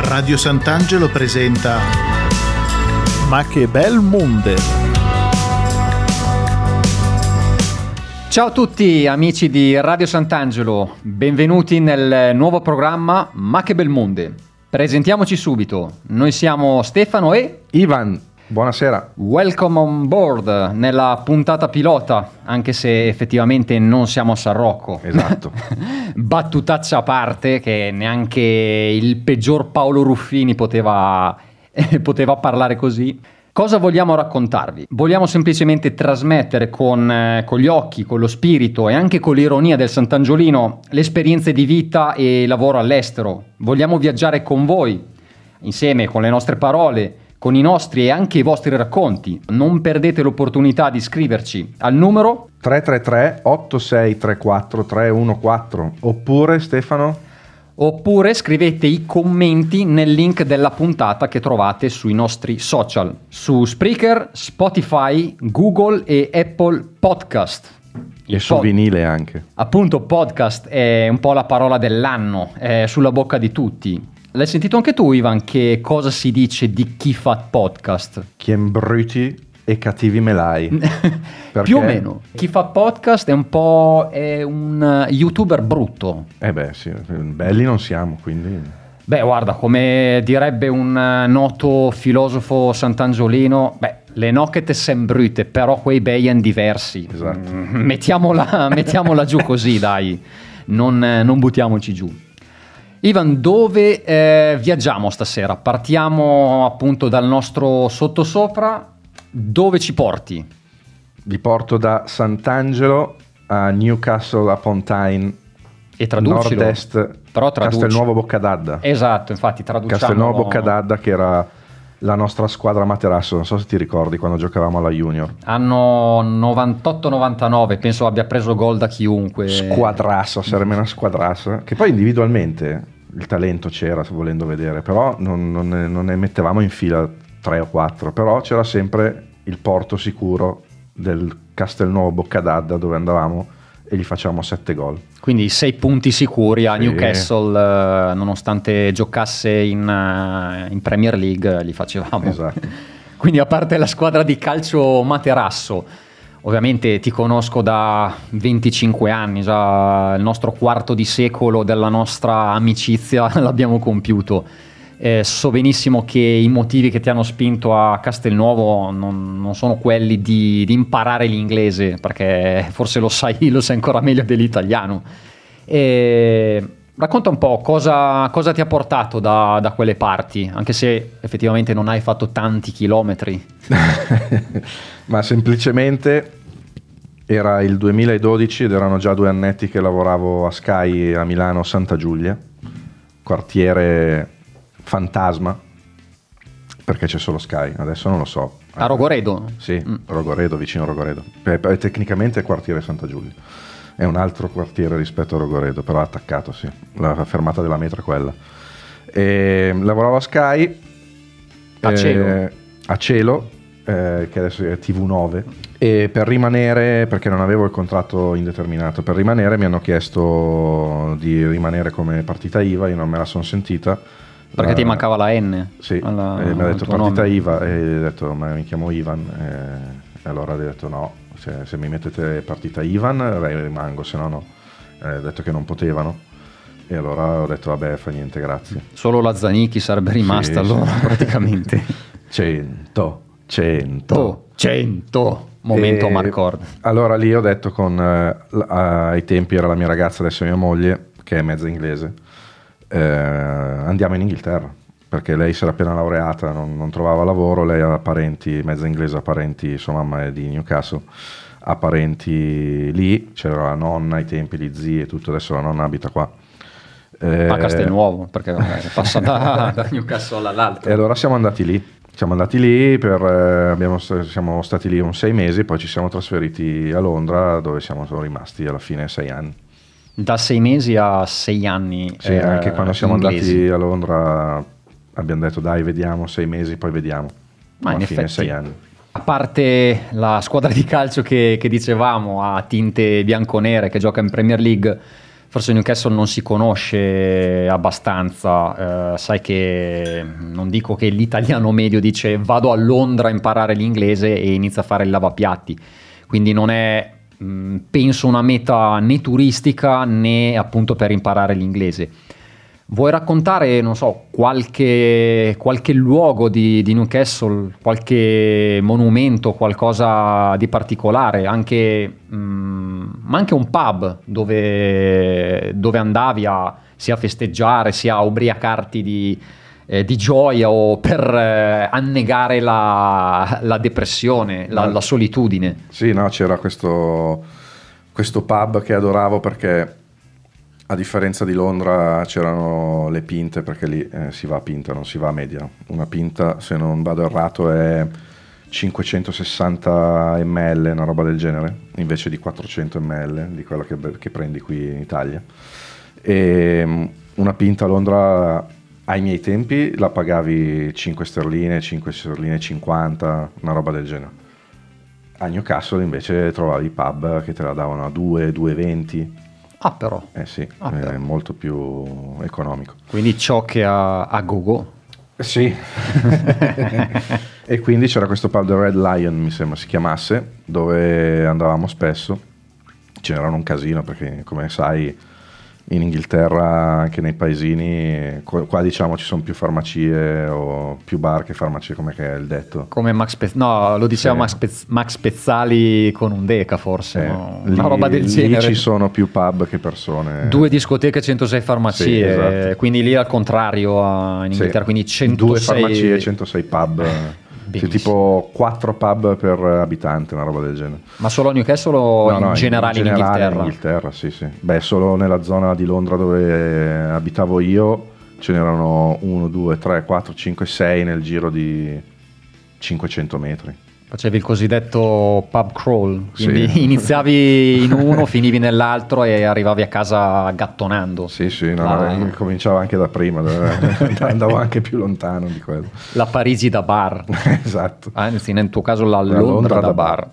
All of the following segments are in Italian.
Radio Sant'Angelo presenta Ma che bel monde! Ciao a tutti amici di Radio Sant'Angelo, benvenuti nel nuovo programma Ma che bel monde. Presentiamoci subito, noi siamo Stefano e Ivan, buonasera. welcome on board nella puntata pilota, anche se effettivamente non siamo a San Rocco. Esatto. Battutaccia a parte che neanche il peggior Paolo Ruffini poteva, poteva parlare così. Cosa vogliamo raccontarvi? Vogliamo semplicemente trasmettere con, eh, con gli occhi, con lo spirito e anche con l'ironia del Sant'Angiolino le esperienze di vita e lavoro all'estero. Vogliamo viaggiare con voi, insieme con le nostre parole, con i nostri e anche i vostri racconti. Non perdete l'opportunità di scriverci al numero 333 8634 314 oppure Stefano Oppure scrivete i commenti nel link della puntata che trovate sui nostri social, su Spreaker, Spotify, Google e Apple Podcast. e sul pod- vinile anche. Appunto, podcast è un po' la parola dell'anno, è sulla bocca di tutti. L'hai sentito anche tu, Ivan, che cosa si dice di chi fa podcast? Chien bruti e cattivi melai. Più o meno. Chi fa podcast è un po' è un eh, youtuber brutto. Eh beh, sì, belli non siamo, quindi Beh, guarda, come direbbe un eh, noto filosofo sant'Angiolino, beh, le nocchete sem brute, però quei bei en diversi. Esatto. Mm, Mettiamola, mettiamola giù così, dai, non, eh, non buttiamoci giù. Ivan, dove eh, viaggiamo stasera? Partiamo appunto dal nostro sottosopra. Dove ci porti? vi porto da Sant'Angelo a Newcastle upon Tyne, E traducilo. nord-est, Però traduci. Castelnuovo Boccadadda. Esatto, infatti traduciamo. Castelnuovo Boccadadda che era la nostra squadra materasso, non so se ti ricordi quando giocavamo alla Junior. Anno 98-99, penso abbia preso gol da chiunque. squadrassa, sarebbe una squadrassa, che poi individualmente il talento c'era, volendo vedere, però non, non ne, non ne mettevamo in fila tre o quattro, però c'era sempre il porto sicuro del Castelnuovo Boccadadda dove andavamo e gli facciamo sette gol. Quindi sei punti sicuri a Sì. Newcastle, eh, nonostante giocasse in, eh, in Premier League, li facevamo. Esatto. Quindi a parte la squadra di calcio Materasso, ovviamente ti conosco da 25 anni, già il nostro quarto di secolo della nostra amicizia l'abbiamo compiuto. Eh, so benissimo che i motivi che ti hanno spinto a Castelnuovo non, non sono quelli di, di imparare l'inglese, perché forse lo sai, lo sai ancora meglio dell'italiano. E racconta un po' cosa, cosa ti ha portato da, da quelle parti, anche se effettivamente non hai fatto tanti chilometri. Ma semplicemente era il 2012 ed erano già due annetti che lavoravo a Sky a Milano Santa Giulia, quartiere fantasma, perché c'è solo Sky, adesso non lo so. A Rogoredo? Sì, Mm. Rogoredo, vicino a Rogoredo. Beh, tecnicamente è quartiere Santa Giulia. È un altro quartiere rispetto a Rogoredo, però attaccato, sì. La fermata della metro è quella. E, lavoravo a Sky. A eh, cielo? a cielo, eh, che adesso è TV9. E per rimanere, perché non avevo il contratto indeterminato, per rimanere mi hanno chiesto di rimanere come partita IVA, io non me la sono sentita. Perché La- ti mancava la N? sì, alla- e mi ha detto partita nome. IVA e ho detto ma mi chiamo Ivan e, e allora ho detto no, se, se mi mettete partita Ivan rimango, se no no. Eh, ho detto che non potevano e allora ho detto vabbè fa niente grazie. Solo la Zanicchi sarebbe rimasta Sì, allora sì. praticamente. 100, 100. Oh, 100! Momento E Marcord. Allora lì ho detto con, eh, ai tempi era la mia ragazza, adesso mia moglie, che è mezza inglese, eh, andiamo in Inghilterra, perché lei si era appena laureata, non, non trovava lavoro, lei ha parenti, mezza inglese, ha parenti, sua mamma è di Newcastle, ha parenti lì, c'era la nonna ai tempi, gli zii e tutto, adesso la nonna abita qua. Eh, A Castelnuovo, perché vabbè, passa da, da Newcastle all'altro. e allora siamo andati lì. Siamo andati lì, per, eh, abbiamo, siamo stati lì un sei mesi, poi ci siamo trasferiti a Londra dove siamo rimasti alla fine sei anni. Da sei mesi a sei anni. Sì, eh, anche quando siamo inglesi. andati a Londra abbiamo detto dai vediamo sei mesi, poi vediamo. Ma in alla fine effetti- sei anni. A parte la squadra di calcio che, che dicevamo a tinte bianconere che gioca in Premier League, forse Newcastle non si conosce abbastanza. eh, sai che non dico che l'italiano medio dice vado a Londra a imparare l'inglese e inizia a fare il lavapiatti. Quindi non è, mh, penso, una meta né turistica né appunto per imparare l'inglese. Vuoi raccontare, non so, qualche, qualche luogo di, di Newcastle, qualche monumento, qualcosa di particolare, anche, mm, ma anche un pub dove, dove andavi a, sia a festeggiare sia a ubriacarti di, eh, di gioia o per eh, annegare la, la depressione, la, la solitudine? Sì, no, c'era questo, questo pub che adoravo perché a differenza di Londra c'erano le pinte, perché lì eh, si va a pinta, non si va a media. Una pinta, se non vado errato, è 560 ml, una roba del genere, invece di 400 ml, di quella che, che prendi qui in Italia. E mm, una pinta a Londra ai miei tempi la pagavi 5 sterline, 5 sterline 50, una roba del genere. A Newcastle invece trovavi pub che te la davano a 2, 2,20. Ah però, Eh sì, Ah, è però. molto più economico. quindi ciò che a, a gogo. Sì. e quindi c'era questo pub The Red Lion, mi sembra si chiamasse, dove andavamo spesso. Ce n'erano un casino perché, come sai, in Inghilterra, anche nei paesini, qua, diciamo ci sono più farmacie o più bar che farmacie, come che è il detto. Come Max Pez- no, lo diceva Sì. Max, Pez- Max Pezzali con un deca forse, Eh, no? lì- una roba del lì genere. ci sono più pub che persone. Due discoteche, 106 farmacie, Sì, esatto. quindi lì al contrario in Sì. Inghilterra, quindi 106 Due farmacie, 106 pub. Sì, tipo 4 pub per abitante, una roba del genere. Ma solo a Newcastle o No, in no, generale in, Inghilterra? in Inghilterra, sì, sì. Beh, solo nella zona di Londra dove abitavo io ce n'erano 1, 2, 3, 4, 5, 6 nel giro di 500 metri. Facevi il cosiddetto pub crawl, Sì. quindi iniziavi in uno, finivi nell'altro e arrivavi a casa gattonando. Sì, sì, no, La- no, cominciava anche da prima, da- andavo anche più lontano di quello. La Parigi da bar. esatto. Anzi, nel tuo caso la Londra, Londra da da bar. bar.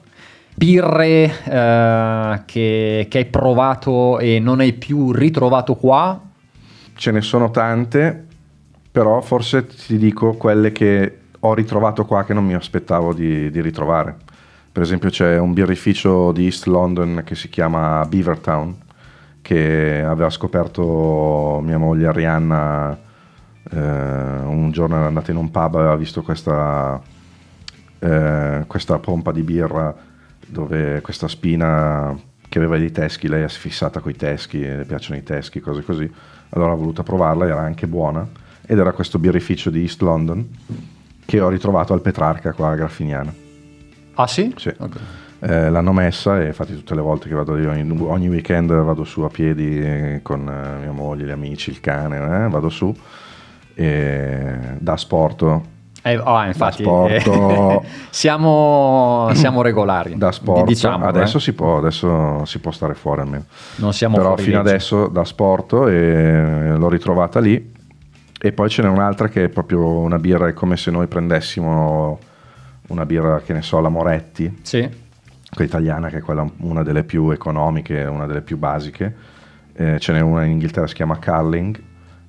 Birre eh, che, che hai provato e non hai più ritrovato qua? Ce ne sono tante, però forse ti dico quelle che ho ritrovato qua che non mi aspettavo di, di ritrovare. Per esempio c'è un birrificio di East London che si chiama Beavertown, che aveva scoperto mia moglie Arianna eh, un giorno era andata in un pub aveva visto questa, eh, questa pompa di birra dove questa spina che aveva dei teschi, lei è fissata coi teschi, le piacciono i teschi, cose così. Allora ha voluto provarla, era anche buona ed era questo birrificio di East London che ho ritrovato al Petrarca qua a Graffiniana. Ah sì? Sì. Ok. Eh, l'hanno messa e infatti tutte le volte che vado io, ogni, ogni weekend vado su a piedi eh, con eh, mia moglie, gli amici, il cane, eh, vado su e da sport Eh, ah, infatti, sport. eh, siamo, siamo regolari. da sport diciamo, adesso eh. si può adesso si può stare fuori almeno non siamo però fino legge. adesso da sport e l'ho ritrovata lì e poi ce n'è un'altra che è proprio una birra è come se noi prendessimo una birra che ne so la Moretti. Sì. quella italiana che è quella una delle più economiche una delle più basiche. Eh, ce n'è una in Inghilterra si chiama Carling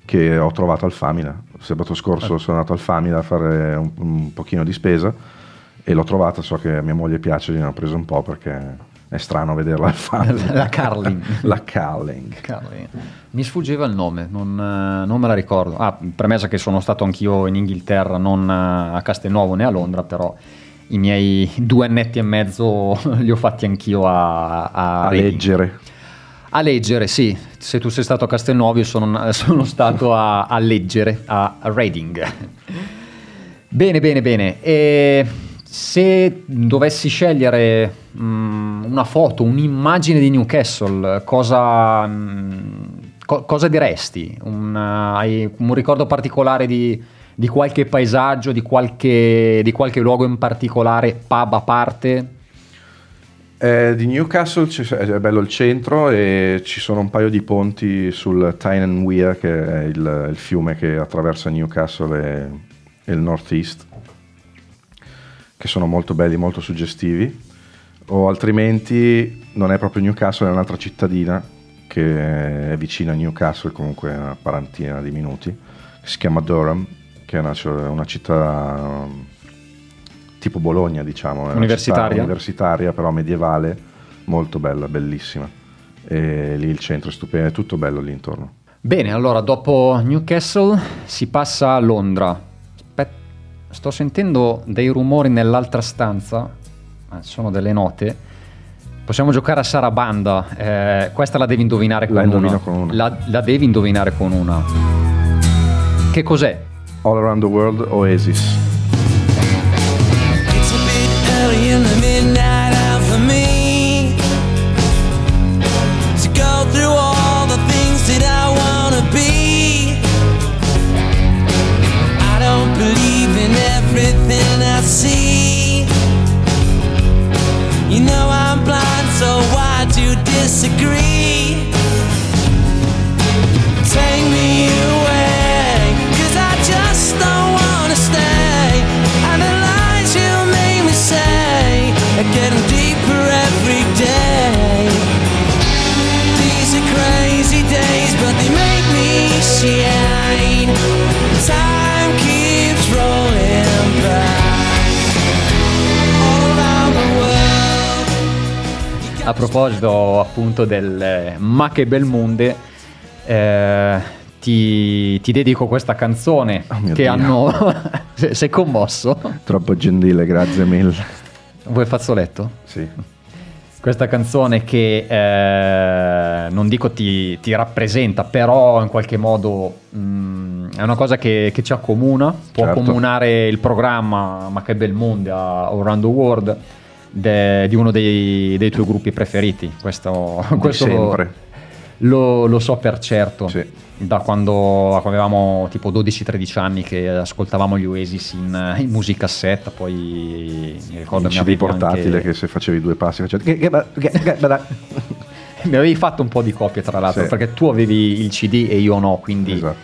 che ho trovato al Famila. Sabato scorso sono andato al Famila a fare un, un pochino di spesa e l'ho trovata, so che a mia moglie piace, gliene ho preso un po' perché è strano vederla fare. La Carling. la Carling. Carling. Mi sfuggeva il nome, non, eh, non, me la ricordo. Ah, premessa che sono stato anch'io in Inghilterra, non a Castelnuovo né a Londra, però i miei due annetti e mezzo li ho fatti anch'io a, a, a leggere. A leggere, sì. Se tu sei stato a Castelnuovo, io sono, sono stato a, a, leggere a Reading. bene, bene, bene. E se dovessi scegliere um, una foto, un'immagine di Newcastle, cosa, um, co- cosa diresti? Un, uh, hai un ricordo particolare di, di qualche paesaggio, di qualche, di qualche, luogo in particolare, pub a parte? Eh, di Newcastle è bello il centro e ci sono un paio di ponti sul Tyne Weir, che è il, il, fiume che attraversa Newcastle e, e il North East che sono molto belli, molto suggestivi, o altrimenti non è proprio Newcastle, è un'altra cittadina che è vicina a Newcastle, comunque una quarantina di minuti, che si chiama Durham, che è una, una città tipo Bologna, diciamo, universitaria. universitaria, però medievale, molto bella, bellissima. E lì il centro è stupendo, è tutto bello lì intorno. Bene, allora dopo Newcastle si passa a Londra. Sto sentendo dei rumori nell'altra stanza, ah, sono delle note. Possiamo giocare a Sarabanda, eh, questa la devi indovinare con la una. con una. La, la devi indovinare con una. Che cos'è? All Around the World Oasis. Disagree? Take me away, cause I just don't wanna stay. And the lies you me say are getting deeper every day. These are crazy days, but they make me shine. Time A proposito appunto del Ma che bel monde, eh, ti, ti, dedico questa canzone oh che Dio. hanno... Sei commosso? Troppo gentile, grazie mille. Vuoi il fazzoletto? Sì. Questa canzone che eh, non dico ti, ti, rappresenta, però in qualche modo mh, mm, è una cosa che, che ci accomuna, può certo. accomunare il programma Ma che bel mondo a the World de, di uno dei, dei, tuoi gruppi preferiti. Questo, questo sempre. Lo, lo, so per certo. Sì. Da quando avevamo tipo 12-13 anni che ascoltavamo gli Oasis in, in musicassetta, poi mi ricordo mi avevi portatile anche... che se facevi due passi facevi... mi avevi fatto un po' di copie tra l'altro sì. perché tu avevi il CD e io no, quindi esatto.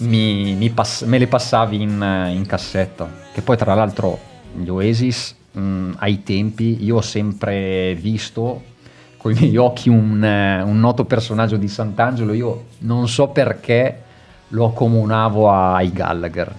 mi, mi pass- me le passavi in, in cassetta. Che poi tra l'altro gli Oasis mh, mm, ai tempi io ho sempre visto con i miei occhi un, eh, un, noto personaggio di Sant'Angelo, io non so perché lo accomunavo ai Gallagher.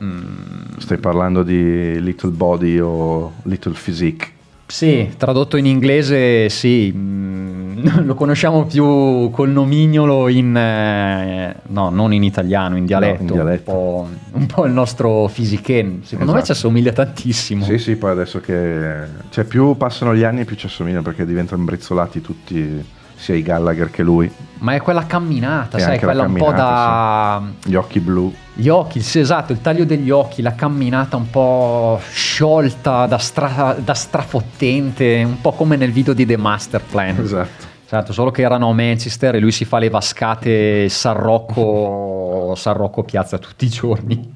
Mm. Stai parlando di Little Body o Little Physique? Sì, tradotto in inglese sì, mm, lo conosciamo più col nomignolo in... Eh, no, non in italiano, in dialetto. No, in dialetto. Un, po', un, po', il nostro fisichen. Secondo esatto. me ci assomiglia tantissimo. Sì, sì, poi adesso che... Cioè più passano gli anni più ci assomiglia perché diventano brizzolati tutti sia i Gallagher che lui. Ma è quella camminata, e sai, quella un po' da... Sì. Gli occhi blu. Gli occhi, sì, esatto, il taglio degli occhi, la camminata un po' sciolta, da, stra... da strafottente, un po' come nel video di The Master Plan. Esatto. Esatto, solo che erano a Manchester e lui si fa le vascate San Rocco, San Rocco Piazza tutti i giorni.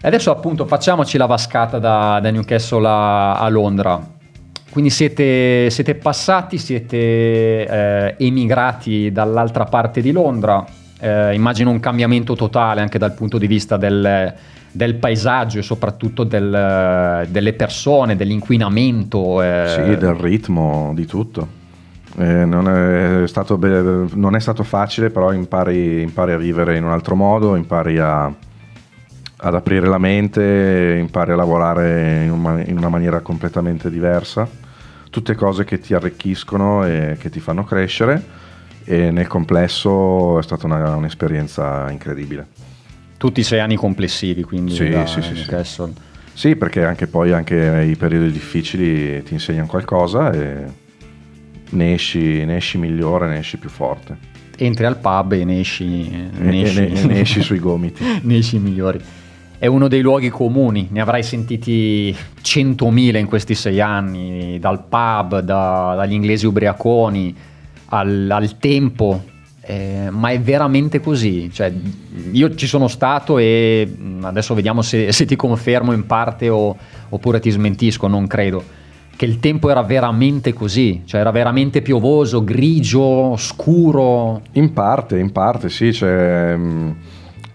E adesso appunto facciamoci la vascata da, da Newcastle a, a Londra quindi siete, siete passati, siete eh, emigrati dall'altra parte di Londra, eh, immagino un cambiamento totale anche dal punto di vista del, del paesaggio e soprattutto del, delle persone, dell'inquinamento. Eh. Sì, del ritmo, di tutto. Eh, non, è stato, non, è stato, facile, però impari, impari, a vivere in un altro modo, impari a, ad aprire la mente, impari a lavorare in, un- in una maniera completamente diversa, tutte cose che ti arricchiscono e che ti fanno crescere e nel complesso è stata una- un'esperienza incredibile. Tutti i sei anni complessivi, quindi Sì, da sì, sì, sì. Sì, perché anche poi anche i periodi difficili ti insegnano qualcosa e ne esci, ne esci migliore, ne esci più forte. Entri al pub e ne esci, E, ne e esci- ne, ne esci sui gomiti. ne esci migliori. È uno dei luoghi comuni, ne avrai sentiti 100.000 in questi sei anni, dal pub, da- dagli inglesi ubriaconi, al, al tempo, eh, ma è veramente così. Cioè, io ci sono stato e mh, adesso vediamo se, se ti confermo in parte o- oppure ti smentisco, non credo. Che il tempo era veramente così, cioè era veramente piovoso, grigio, scuro. In parte, in parte sì, c'è mh,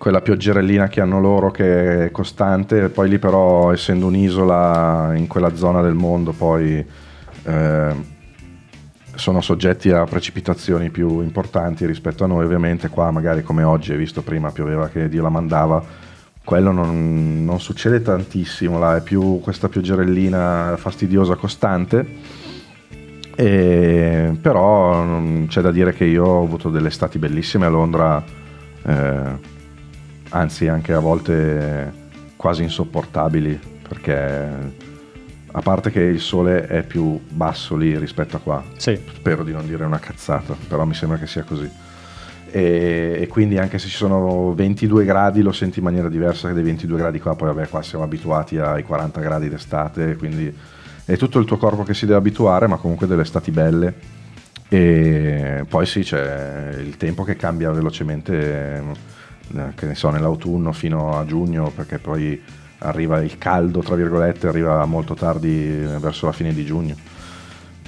quella pioggerellina che hanno loro che è costante, poi lì però essendo un'isola in quella zona del mondo poi eh, sono soggetti a precipitazioni più importanti rispetto a noi ovviamente, qua magari come oggi hai visto prima pioveva che Dio la mandava, quello non, non succede tantissimo, là, è più questa pioggerellina fastidiosa costante. E- però c'è da dire che io ho avuto delle estati bellissime a Londra, eh, anzi anche a volte quasi insopportabili, perché a parte che il sole è più basso lì rispetto a qua, Sì. spero di non dire una cazzata, però mi sembra che sia così. E, e quindi anche se ci sono 22 gradi lo senti in maniera diversa che dei 22 gradi qua, poi vabbè qua siamo abituati ai 40 gradi d'estate, quindi è tutto il tuo corpo che si deve abituare, ma comunque delle estati belle. E poi sì, c'è il tempo che cambia velocemente, eh, che ne so, nell'autunno fino a giugno, perché poi arriva il caldo, tra virgolette, arriva molto tardi eh, verso la fine di giugno.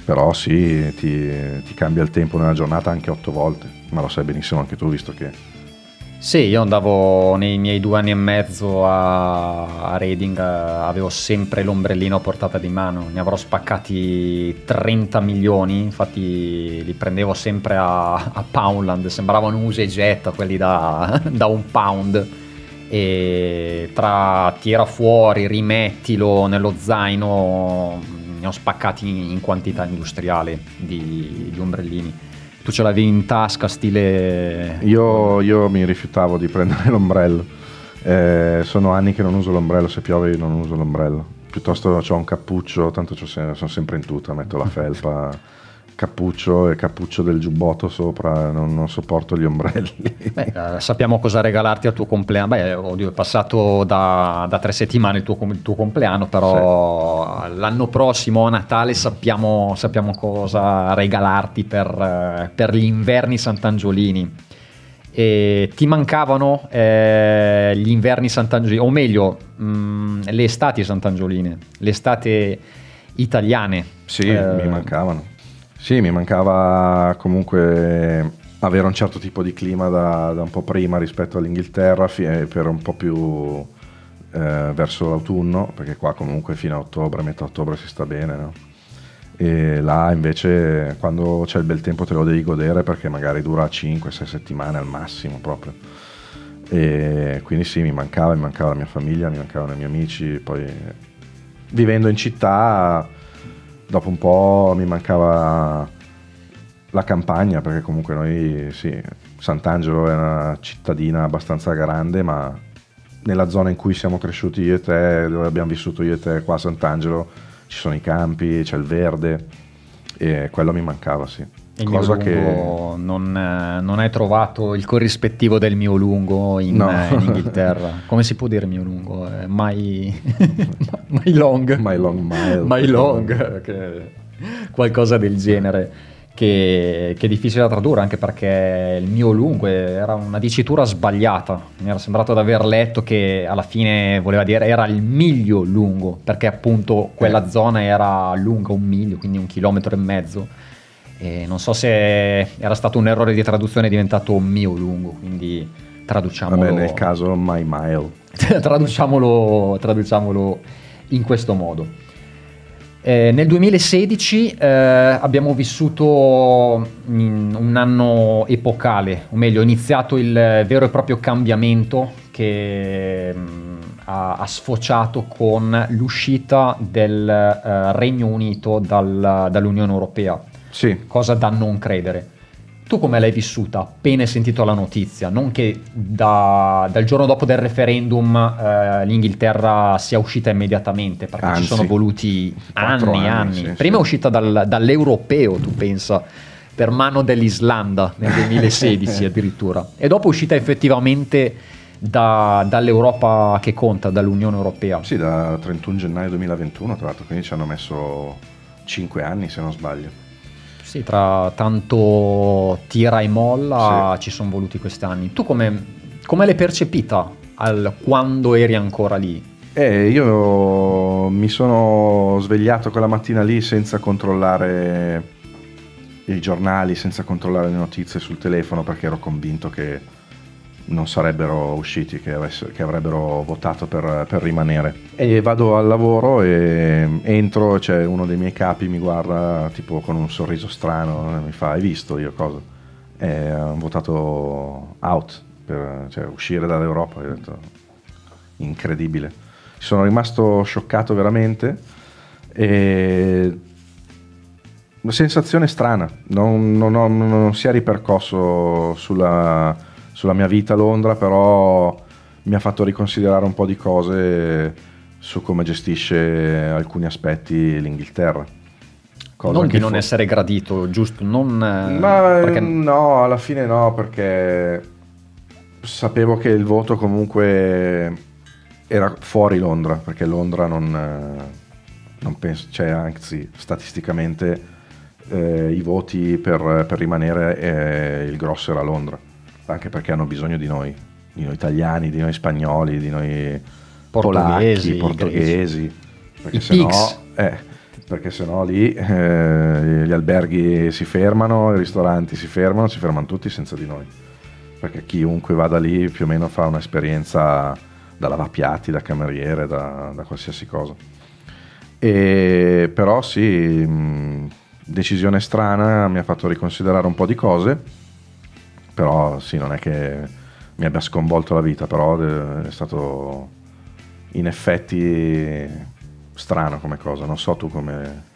Però sì, ti, ti cambia il tempo nella giornata anche otto volte, ma lo sai benissimo anche tu, visto che Sì, io andavo nei miei due anni e mezzo a, a Reading, eh, avevo sempre l'ombrellino a portata di mano, ne avrò spaccati 30 milioni, infatti li prendevo sempre a, a Poundland, sembravano usa e getta quelli da, da un pound e tra tira fuori, rimettilo nello zaino, ne ho spaccati in, quantità industriale di, di ombrellini. Tu ce l'avevi in tasca, stile... io, io mi rifiutavo di prendere l'ombrello. Eh, sono anni che non uso l'ombrello, se piove io non uso l'ombrello. Piuttosto ho un cappuccio, tanto sono sempre in tuta, metto la felpa, cappuccio e cappuccio del giubbotto sopra, non, non sopporto gli ombrelli. Beh, eh, sappiamo cosa regalarti al tuo compleanno. Beh, oddio, è passato da, da tre settimane il tuo, il tuo compleanno, però l'anno prossimo a Natale sappiamo, sappiamo cosa regalarti per, eh, per gli inverni Sant'Angiolini. E ti mancavano eh, gli inverni Sant'Angiolini, o meglio, mh, le estati Sant'Angioline, le estate italiane. Sì, Eh, mi mancavano. Sì, mi mancava comunque avere un certo tipo di clima da, da un po' prima rispetto all'Inghilterra, eh, per un po' più eh, verso l'autunno, perché qua comunque fino a ottobre, metà ottobre si sta bene, no? E là invece quando c'è il bel tempo te lo devi godere perché magari dura 5-6 settimane al massimo proprio. E quindi sì, mi mancava, mi mancava la mia famiglia, mi mancavano i miei amici, poi vivendo in città dopo un po' mi mancava la campagna perché comunque noi sì, Sant'Angelo è una cittadina abbastanza grande ma nella zona in cui siamo cresciuti io e te, dove abbiamo vissuto io e te qua a Sant'Angelo ci sono i campi, c'è il verde e quello mi mancava sì. Il Cosa mio che lungo non, eh, non hai trovato il corrispettivo del mio lungo in, No. eh, in Inghilterra. Come si può dire mio lungo? Eh, my, my long. My long mile. My long, che- qualcosa del genere. Che, che è difficile da tradurre anche perché il mio lungo era una dicitura sbagliata. Mi era sembrato di aver letto che alla fine voleva dire era il miglio lungo perché appunto quella Eh. zona era lunga un miglio, quindi un chilometro e mezzo. E non so se era stato un errore di traduzione, è diventato mio lungo, quindi traduciamolo, Vabbè, nel caso my mile. traduciamolo, traduciamolo in questo modo. Eh, nel 2016 eh, abbiamo vissuto mm, un anno epocale, o meglio, è iniziato il vero e proprio cambiamento che mm, ha, ha sfociato con l'uscita del eh, Regno Unito dal- dall'Unione Europea, Sì, cosa da non credere. Tu come l'hai vissuta appena hai sentito la notizia? Non che da- dal giorno dopo del referendum eh, l'Inghilterra sia uscita immediatamente, perché Anzi, ci sono voluti anni e anni, anni. sì, Prima è uscita dal- dall'europeo, tu pensa, per mano dell'Islanda nel 2016 addirittura. E dopo è uscita effettivamente da- dall'Europa che conta, dall'Unione Europea. sì, da 31 gennaio 2021, tra l'altro, quindi ci hanno messo 5 anni se non sbaglio. Sì, tra tanto tira e molla ci sono voluti questi anni. Tu come, come l'hai percepita al- quando eri ancora lì? Eh, io mi sono svegliato quella mattina lì senza controllare i giornali, senza controllare le notizie sul telefono perché ero convinto che non sarebbero usciti, che, avesse- che avrebbero votato per, per rimanere. E vado al lavoro e entro, c'è uno dei miei capi, mi guarda tipo con un sorriso strano, mi fa, hai visto io cosa? E hanno votato out, per, cioè uscire dall'Europa. Ho detto, incredibile. Sono rimasto scioccato veramente e una sensazione strana, non, non ho- non si è ripercosso sulla, sulla mia vita a Londra, però mi ha fatto riconsiderare un po' di cose su come gestisce alcuni aspetti l'Inghilterra. Cosa non che di non fo- essere gradito, giusto? Non, eh, ma perché- no, alla fine no, perché sapevo che il voto comunque era fuori Londra, perché Londra non, eh, non penso, cioè anzi statisticamente eh, i voti per, per rimanere eh, il grosso era Londra, anche perché hanno bisogno di noi, di noi italiani, di noi spagnoli, di noi Portoghesi, polacchi, portoghesi, perché I se no, eh, perché se no lì eh, gli alberghi si fermano, i ristoranti si fermano, si fermano tutti senza di noi, perché chiunque vada lì più o meno fa un'esperienza da lavapiatti, da cameriere, da, da qualsiasi cosa. E, però sì, mh, decisione strana, mi ha fatto riconsiderare un po' di cose, però sì, non è che mi abbia sconvolto la vita, però eh, è stato in effetti strano come cosa, non so tu come...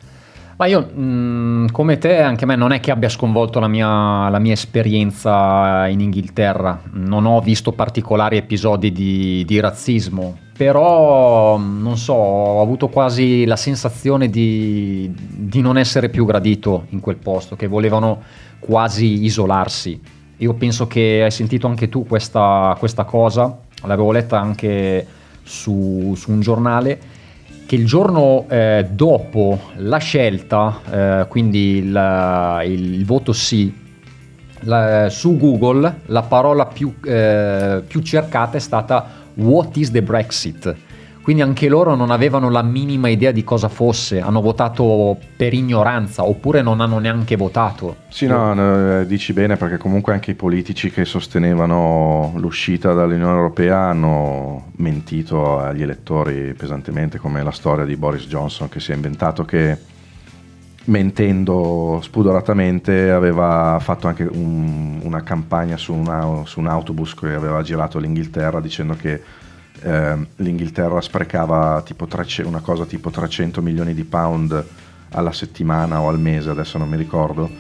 Ma io, mh, come te, anche a me non è che abbia sconvolto la mia, la mia esperienza in Inghilterra. Non ho visto particolari episodi di, di razzismo, però, non so, ho avuto quasi la sensazione di, di non essere più gradito in quel posto, che volevano quasi isolarsi. Io penso che hai sentito anche tu questa, questa cosa, l'avevo letta anche su, su un giornale che il giorno eh, dopo la scelta, eh, quindi il, il voto sì, la- su Google la parola più, eh, più cercata è stata What is the Brexit? Quindi anche loro non avevano la minima idea di cosa fosse, hanno votato per ignoranza oppure non hanno neanche votato. Sì, no, no, eh, dici bene perché comunque anche i politici che sostenevano l'uscita dall'Unione Europea hanno mentito agli elettori pesantemente, come la storia di Boris Johnson che si è inventato che mentendo spudoratamente aveva fatto anche un- una campagna su, una- su un autobus che aveva girato l'Inghilterra dicendo che ehm, l'Inghilterra sprecava 300 una cosa tipo 300 milioni di pound alla settimana o al mese, adesso non mi ricordo,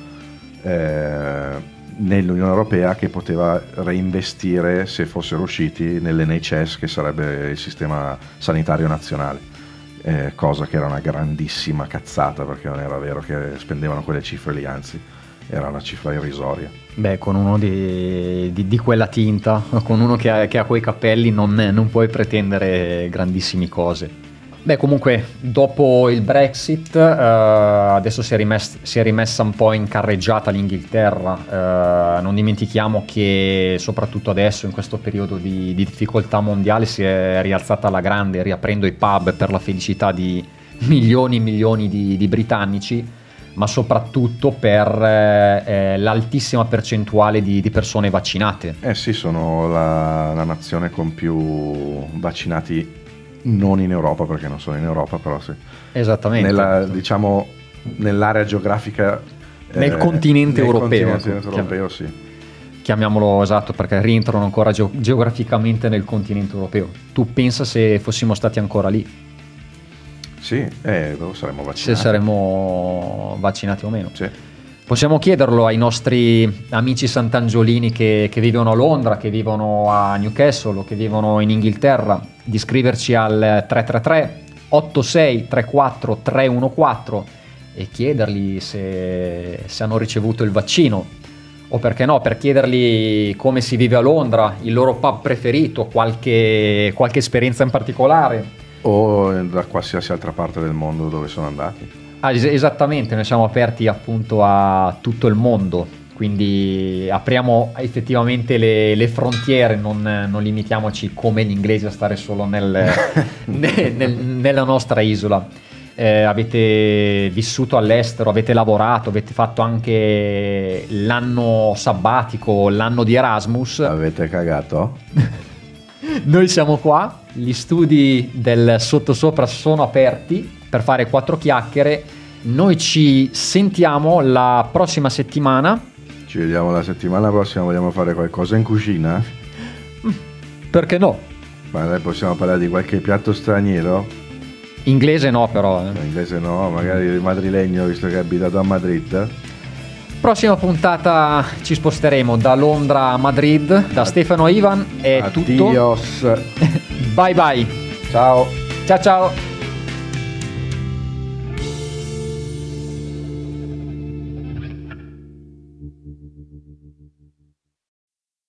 eh, nell'Unione Europea che poteva reinvestire, se fossero usciti, nell'NHS che sarebbe il sistema sanitario nazionale. Eh, cosa che era una grandissima cazzata perché non era vero che spendevano quelle cifre lì, anzi era una cifra irrisoria. Beh, con uno di, di- di quella tinta, con uno che ha, che ha quei capelli, non, non puoi pretendere grandissime cose. Beh, comunque, dopo il Brexit, eh, adesso si è, rimess- si è rimessa un po' in carreggiata l'Inghilterra. Eh, non dimentichiamo che, soprattutto adesso, in questo periodo di, di difficoltà mondiale, si è rialzata alla grande, riaprendo i pub per la felicità di milioni e milioni di- di britannici ma soprattutto per eh, eh, l'altissima percentuale di, di persone vaccinate. Eh sì, sono la, la nazione con più vaccinati non in Europa perché non sono in Europa, però sì. Esattamente. Nella, diciamo, nell'area geografica... Nel continente nel europeo, continente ecco, europeo, sì. chiamiamolo esatto perché rientrano ancora geo- geograficamente nel continente europeo. Tu pensa se fossimo stati ancora lì? Sì, eh, saremmo vaccinati. Se saremmo vaccinati o meno. Sì. Possiamo chiederlo ai nostri amici sant'angiolini che, che, vivono a Londra, che vivono a Newcastle o che vivono in Inghilterra, di scriverci al 333 8634 314 e chiedergli se, se hanno ricevuto il vaccino o perché no, per chiedergli come si vive a Londra, il loro pub preferito, qualche, qualche esperienza in particolare. O da qualsiasi altra parte del mondo dove sono andati. Ah, es- esattamente, noi siamo aperti appunto a tutto il mondo, quindi apriamo effettivamente le, le frontiere, non, non, limitiamoci come gli inglesi a stare solo nel, ne, nel, nella nostra isola. Eh, avete vissuto all'estero, avete lavorato, avete fatto anche l'anno sabbatico, l'anno di Erasmus. Avete cagato? Noi siamo qua, gli studi del sottosopra sono aperti per fare quattro chiacchiere. Noi ci sentiamo la prossima settimana. Ci vediamo la settimana prossima, vogliamo fare qualcosa in cucina? Perché no? Ma dai, possiamo parlare di qualche piatto straniero? Inglese no però. Eh. Inglese no, magari madrilegno visto che è abitato a Madrid. Prossima puntata ci sposteremo da Londra a Madrid, da Stefano Ivan è Addios. tutto. bye bye. Ciao. Ciao ciao.